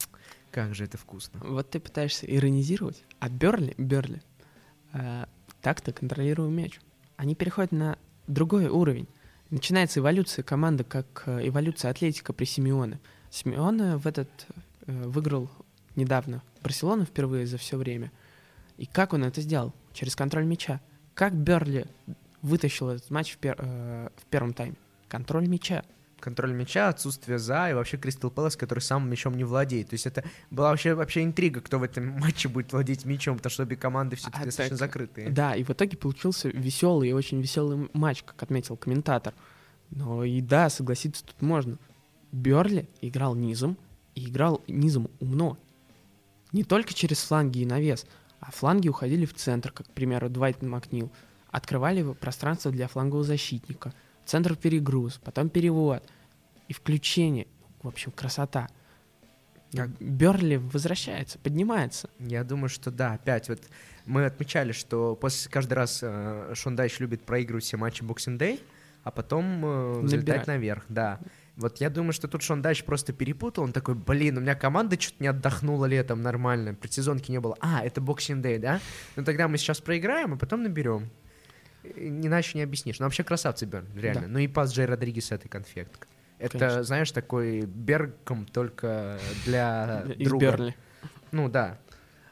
как же это вкусно. Вот ты пытаешься иронизировать, а Берли, Берли, э, так-то контролируем мяч. Они переходят на другой уровень. Начинается эволюция команды, как э, эволюция Атлетика при Симеоне. Симеоне в этот э, выиграл недавно Барселону впервые за все время. И как он это сделал? Через контроль мяча. Как Берли вытащил этот матч в, пер- э, в первом тайме? Контроль мяча. Контроль мяча, отсутствие за и вообще Кристал Пэлас, который сам мячом не владеет. То есть это была вообще, вообще интрига, кто в этом матче будет владеть мячом, потому что обе команды все-таки А достаточно так, закрытые. Да, и в итоге получился веселый и очень веселый матч, как отметил комментатор. Но и да, согласиться тут можно. Берли играл низом, и играл низом умно. Не только через фланги и навес, а фланги уходили в центр, как, к примеру, Двайт Макнил. Открывали пространство для флангового защитника. Центр перегруз, потом перевод. И включение. В общем, красота. Как- Берли возвращается, поднимается. Я думаю, что да, опять вот мы отмечали, что после каждый раз э, Шон Дайч любит проигрывать все матчи Boxing Day, а потом э, взлетать Набирать. наверх, да. Вот я думаю, что тут Шон Дайч просто перепутал, он такой, блин, у меня команда что-то не отдохнула летом нормально, предсезонки не было. А, это Boxing Day, да? Ну тогда мы сейчас проиграем, а потом наберем. Иначе не объяснишь. Ну вообще красавцы Берн, реально. Да. Ну и пас Джей Родригес это конфетка. Это, Конечно. знаешь, такой Бергом только для Из друга. Берли. Ну да.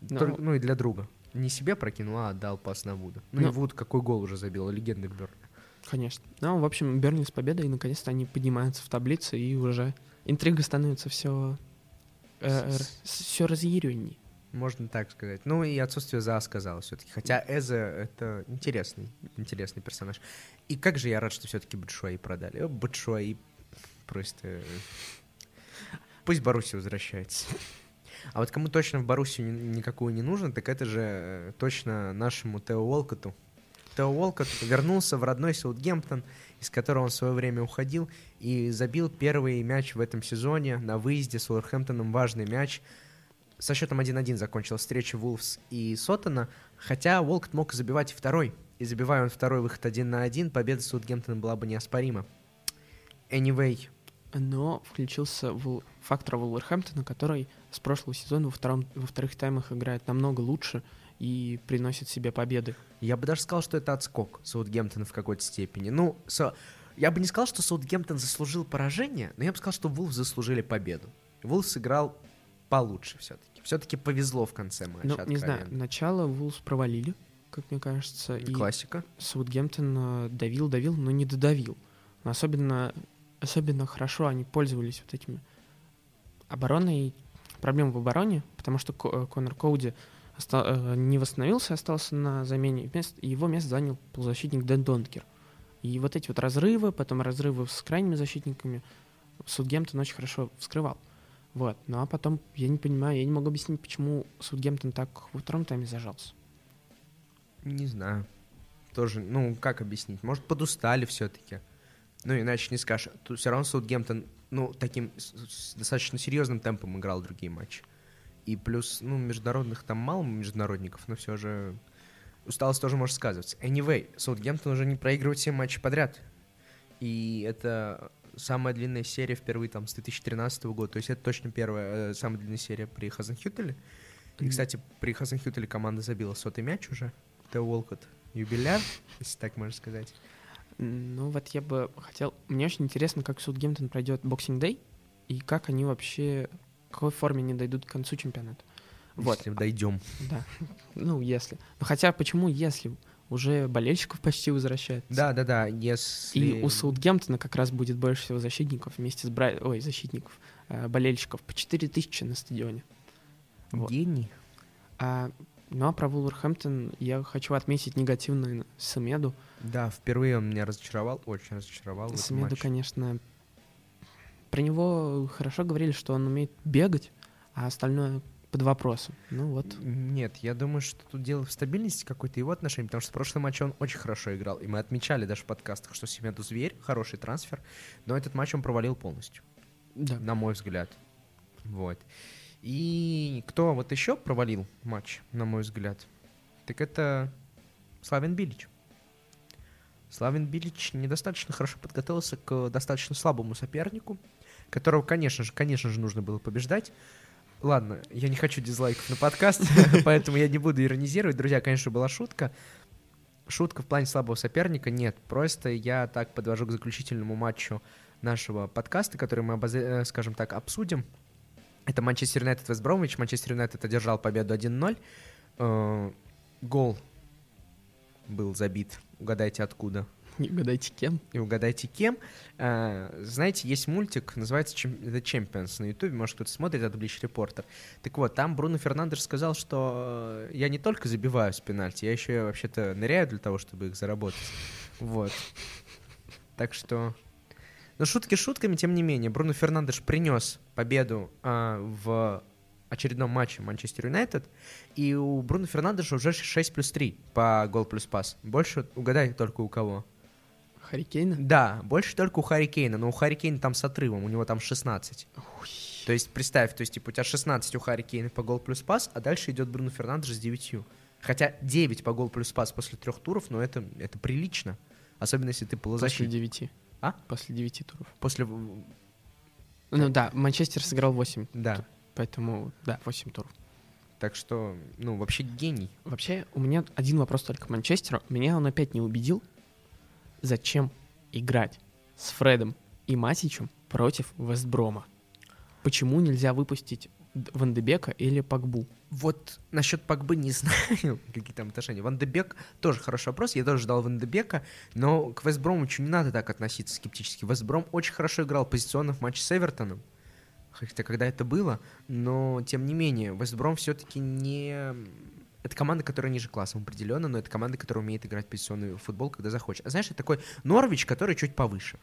Ну. Только- Ну, и для друга. Не себе прокинул, а отдал пас на Вуда. Ну, и Ну. Вуд какой гол уже забил, легенды Берн. Конечно. Ну, в общем, Бернли с победой, и наконец-то они поднимаются в таблице, и уже интрига становится все, С- все разъяренней. Можно так сказать. Ну и отсутствие за сказал все-таки. Хотя Эзе это интересный, интересный персонаж. И как же я рад, что все-таки Бэтшуаи продали. Бэтшуаи просто... э, Пусть Баруси возвращается. А вот кому точно в Боруссию ни- никакую не нужно, так это же э, точно нашему Тео Уолкоту. Тео Уолкот вернулся в родной Саутгемптон, из которого он в свое время уходил, и забил первый мяч в этом сезоне на выезде с Уолверхэмптоном. Важный мяч. Со счетом 1-1 закончилась встреча Вулфс и Соттона, хотя Уолкот мог забивать второй. И забивая он второй выход 1 на 1, победа Саутгемптона была бы неоспорима. Anyway, Но включился Вул- фактор Вулверхэмптона, который с прошлого сезона во, втором, во вторых таймах играет намного лучше и приносят себе победы. Я бы даже сказал, что это отскок Саутгемптона в какой-то степени. Ну, со... я бы не сказал, что Саутгемптон заслужил поражение, но я бы сказал, что Вулф заслужили победу. Вулф сыграл получше все-таки. Все-таки повезло в конце матча. Ну, не знаю, начало Вулс провалили, как мне кажется. И Классика. Саутгемптон э, давил, давил, но не додавил. Особенно, особенно хорошо они пользовались вот этими обороной, проблемы в обороне, потому что э, Конор Коуди э, не восстановился, остался на замене, его место занял полузащитник Дэн Донкер. И вот эти вот разрывы, потом разрывы с крайними защитниками, Судгемптон очень хорошо вскрывал. Вот. Ну а потом, я не понимаю, я не могу объяснить, почему Судгемптон так во втором тайме зажался. Не знаю. Тоже, ну, как объяснить? Может, подустали все-таки. Ну, иначе не скажешь. Тут все равно Саутгемптон, ну, таким с, достаточно серьезным темпом играл другие матчи. И плюс, ну, международных там мало международников, но все же усталость тоже может сказываться. Anyway, Саутгемптон уже не проигрывает 7 матчей подряд. И это самая длинная серия впервые там с 2013 года. То есть это точно первая, э, самая длинная серия при Хазенхюттле. И, кстати, при Хазенхюттле команда забила сотый мяч уже. Тео Уолкот юбиляр, если так можно сказать. Ну вот я бы хотел... Мне очень интересно, как Саутгемптон пройдет Boxing Day и как они вообще... Какой форме они дойдут к концу чемпионата. Вот. Если дойдем. Да. Ну, если. Ну, хотя почему если? Уже болельщиков почти возвращают. Да, да, да. Если... И у Саутгемптона как раз будет больше всего защитников вместе с Брай... Ой, защитников, э, болельщиков. По 4000 на стадионе. Вот. Гений. А ну а про Вулверхэмптон я хочу отметить негативную Самеду. Да, впервые он меня разочаровал, очень разочаровал. Самеду, конечно, про него хорошо говорили, что он умеет бегать, а остальное под вопросом. Ну вот. Нет, я думаю, что тут дело в стабильности какой-то его отношений, потому что в прошлом матче он очень хорошо играл, и мы отмечали даже в подкастах, что Семеду зверь, хороший трансфер, но этот матч он провалил полностью. Да. На мой взгляд. Вот. И кто вот еще провалил матч, на мой взгляд, так это Славин Билич. Славин Билич недостаточно хорошо подготовился к достаточно слабому сопернику, которого, конечно же, конечно же, нужно было побеждать. Ладно, я не хочу дизлайков на подкаст, поэтому я не буду иронизировать. Друзья, конечно, была шутка. Шутка в плане слабого соперника нет. Просто я так подвожу к заключительному матчу нашего подкаста, который мы, э, скажем так, обсудим. Это Манчестер Юнайтед Вест Бромвич. Манчестер Юнайтед одержал победу 1-0. Э, гол был забит. Угадайте откуда. И угадайте кем. И угадайте кем. А, знаете, есть мультик, называется The Champions на ютубе, может кто-то смотрит, это Блич Репортер. Так вот, там Бруно Фернандеш сказал, что я не только забиваю с пенальти, я еще вообще-то ныряю для того, чтобы их заработать. Вот. Так что но шутки шутками, тем не менее, Бруно Фернандеш принес победу а, в очередном матче Манчестер Юнайтед, и у Бруно Фернандеша уже 6 плюс 3 по гол плюс пас. Больше угадай только у кого. Харикейна? Да, больше только у Харикейна, но у Харикейна там с отрывом, у него там 16. Ой. То есть представь, то есть типа у тебя 16 у Харикейна по гол плюс пас, а дальше идет Бруно Фернандеш с 9. Хотя 9 по гол плюс пас после трех туров, но это, это прилично. Особенно если ты полузащитник. После 9. А? После 9 туров. После... Ну да, Манчестер сыграл 8. Да. Поэтому, да, 8 туров. Так что, ну, вообще гений. Вообще, у меня один вопрос только к Манчестеру. Меня он опять не убедил, зачем играть с Фредом и Матичем против Вестброма. Почему нельзя выпустить Ван Дебека или Пакбу? Вот насчет Пакбы не знаю, какие там отношения. Ван Дебек тоже хороший вопрос. Я тоже ждал Ван Дебека, но к Вестбромычу не надо так относиться скептически. Вестбром очень хорошо играл позиционно в матче с Эвертоном. Хотя когда это было, но тем не менее, Вестбром все-таки не... Это команда, которая ниже классом определенно, но это команда, которая умеет играть позиционный футбол, когда захочет. А знаешь, это такой Норвич, который чуть повыше.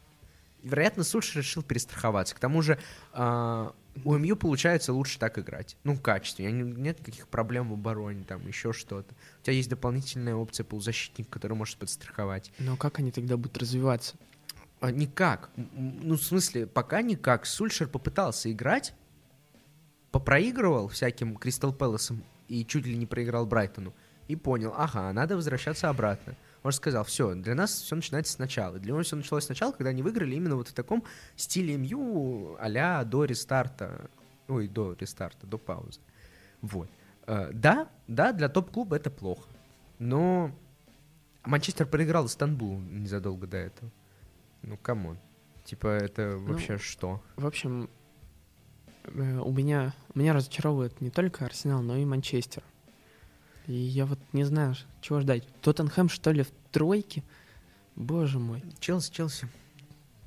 Вероятно, Сульшер решил перестраховаться. К тому же э, у МЮ получается лучше так играть. Ну, в качестве. Нет никаких проблем в обороне, там, еще что-то. У тебя есть дополнительная опция полузащитник, который может подстраховать. Но как они тогда будут развиваться? А, никак. Ну, в смысле, пока никак. Сульшер попытался играть, попроигрывал всяким Кристал Пэласом и чуть ли не проиграл Брайтону. И понял, ага, надо возвращаться обратно. Он сказал, все, для нас все начинается сначала. Для него все началось сначала, когда они выиграли именно вот в таком стиле МЮ а до рестарта. Ой, до рестарта, до паузы. Вот. Э, да, да, для топ-клуба это плохо. Но Манчестер проиграл Истанбул незадолго до этого. Ну, come on. Типа, это Ну, вообще что? В общем, у меня меня разочаровывает не только Арсенал, но и Манчестер. И я вот не знаю, чего ждать. Тоттенхэм, что ли, в тройке? Боже мой. Челси, Челси.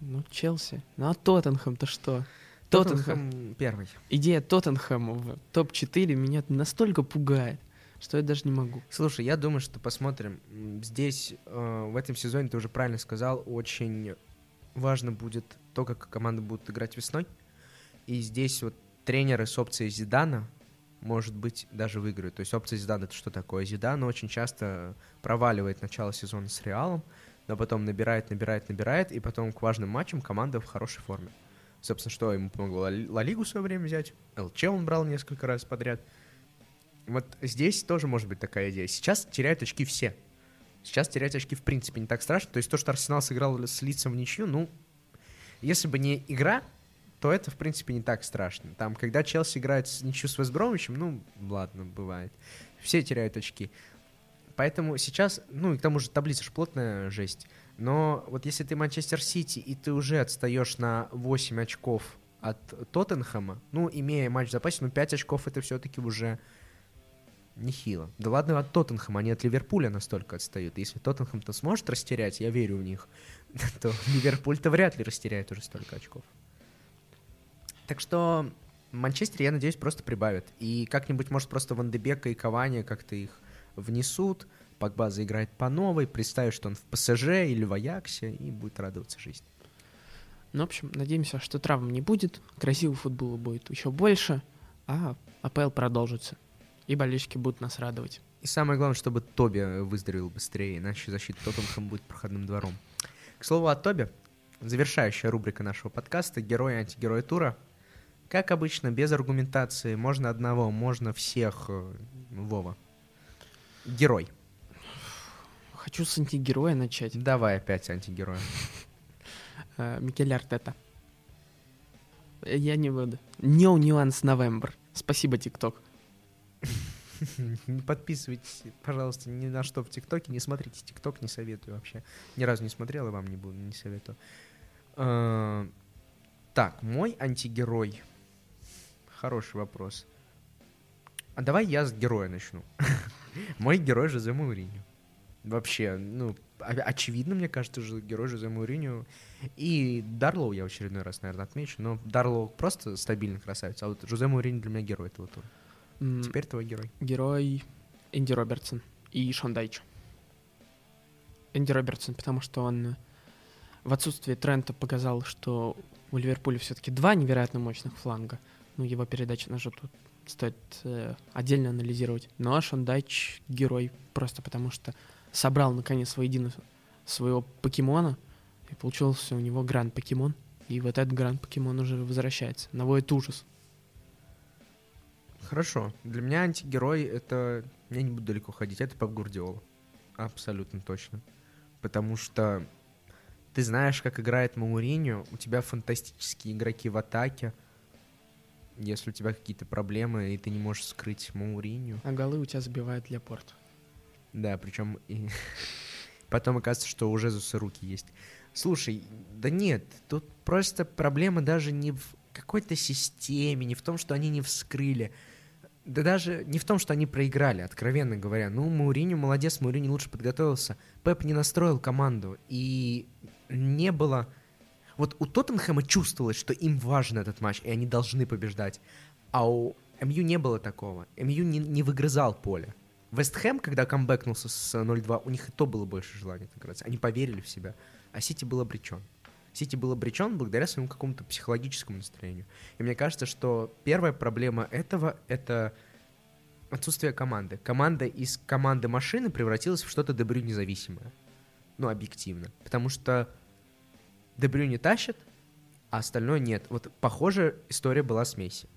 Ну, Челси. Ну, а Тоттенхэм-то что? Тоттенхэм. Тоттенхэм первый. Идея Тоттенхэма в топ-4 меня настолько пугает, что я даже не могу. Слушай, я думаю, что посмотрим. Здесь, э, в этом сезоне, ты уже правильно сказал, очень важно будет то, как команды будут играть весной. И здесь вот тренеры с опцией Зидана, может быть, даже выиграют. То есть опция Зидана — это что такое? Зидан очень часто проваливает начало сезона с Реалом, но потом набирает, набирает, набирает, и потом к важным матчам команда в хорошей форме. Собственно, что ему помогло Ла Лигу в свое время взять, ЛЧ он брал несколько раз подряд. Вот здесь тоже может быть такая идея. Сейчас теряют очки все. Сейчас терять очки в принципе не так страшно. То есть то, что Арсенал сыграл с лицом в ничью, ну, если бы не игра, то это, в принципе, не так страшно. Там, когда Челси играет с ничью с Вестбромичем, ну, ладно, бывает. Все теряют очки. Поэтому сейчас, ну, и к тому же таблица же плотная жесть. Но вот если ты Манчестер Сити, и ты уже отстаешь на 8 очков от Тоттенхэма, ну, имея матч в запасе, ну, 5 очков это все-таки уже нехило. Да ладно от Тоттенхэма, они от Ливерпуля настолько отстают. Если Тоттенхэм-то сможет растерять, я верю в них, то Ливерпуль-то вряд ли растеряет уже столько очков. Так что Манчестер, я надеюсь, просто прибавит. И как-нибудь, может, просто Ван де Бека и Кавани как-то их внесут. Погба заиграет по новой, представит, что он в ПСЖ или в Аяксе, и будет радоваться жизни. Ну, в общем, надеемся, что травм не будет, красивого футбола будет еще больше, а АПЛ продолжится. И болельщики будут нас радовать. И самое главное, чтобы Тоби выздоровел быстрее, иначе защита Тоттенхэм будет проходным двором. К слову о Тоби, завершающая рубрика нашего подкаста «Герой и антигерой тура». Как обычно, без аргументации, можно одного, можно всех. э, Вова. Герой. Хочу с антигероя начать. Давай опять антигероя. Э, Микель Артета. Я не буду. New Nuance November. Спасибо, ТикТок. Не подписывайтесь, пожалуйста, ни на что в ТикТоке. Не смотрите ТикТок, не советую вообще. Ни разу не смотрел и вам не буду, не советую. Э, Так, мой антигерой. Хороший вопрос. А давай я с героя начну. Мой герой Жозе Мауриньо. Вообще, ну, очевидно, мне кажется, же герой Жозе Мауриньо. И Дарлоу я в очередной раз, наверное, отмечу. Но Дарлоу просто стабильный красавец. А вот Жозе Мауриньо для меня герой этого тура. Теперь твой герой. Герой Энди Робертсон и Шон Дайч. Энди Робертсон, потому что он в отсутствие Трента показал, что у Ливерпуля все-таки два невероятно мощных фланга. Ну, его передачи на тут стоит э, отдельно анализировать. Ну, а Шон Дайч герой просто потому, что собрал наконец воедино своего покемона, и получился у него гранд покемон. И вот этот гранд покемон уже возвращается. Наводит ужас. Хорошо. Для меня антигерой это... Я не буду далеко ходить. Это Пеп Гвардиола. Абсолютно точно. Потому что ты знаешь, как играет Мауриньо, у тебя фантастические игроки в атаке. Если у тебя какие-то проблемы, и ты не можешь скрыть Мауриньо. А голы у тебя забивает Лепорт. Да, причем и... потом оказывается, что у Жезуса руки есть. Слушай, да нет, тут просто проблема даже не в какой-то системе, не в том, что они не вскрыли. Да даже не в том, что они проиграли, откровенно говоря. Ну, Мауриню молодец, Мауриню лучше подготовился. Пеп не настроил команду, и не было... Вот у Тоттенхэма чувствовалось, что им важен этот матч, и они должны побеждать. А у МЮ не было такого. МЮ не, не выгрызал поле. Вестхэм, когда камбэкнулся с 0-2, у них и то было больше желания отыграться. Они поверили в себя. А Сити был обречен. Сити был обречен благодаря своему какому-то психологическому настроению. И мне кажется, что первая проблема этого — это отсутствие команды. Команда из команды машины превратилась в что-то Дебрю независимое. Ну, объективно. Потому что Дебрю не тащит, а остальное нет. Вот похожая история была с Месси.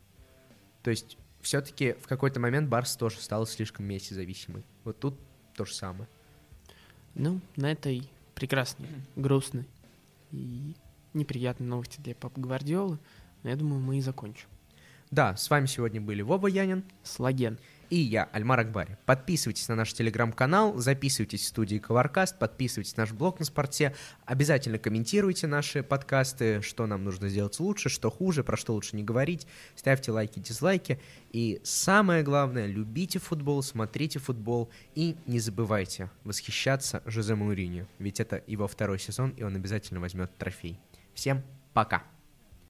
То есть все-таки в какой-то момент Барс тоже стал слишком Месси зависимый. Вот тут то же самое. Ну, на этой прекрасной, грустной и неприятной новости для Пап Гвардиолы, я думаю, мы и закончим. Да, с вами сегодня были Вова Янин Слаген. И я, Альмар Акбари. Подписывайтесь на наш телеграм-канал, записывайтесь в студии Коваркаст, подписывайтесь на наш блог на спорте, обязательно комментируйте наши подкасты, что нам нужно сделать лучше, что хуже, про что лучше не говорить, ставьте лайки, дизлайки. И самое главное, любите футбол, смотрите футбол и не забывайте восхищаться Жозе Мауриньо, ведь это его второй сезон, и он обязательно возьмет трофей. Всем пока!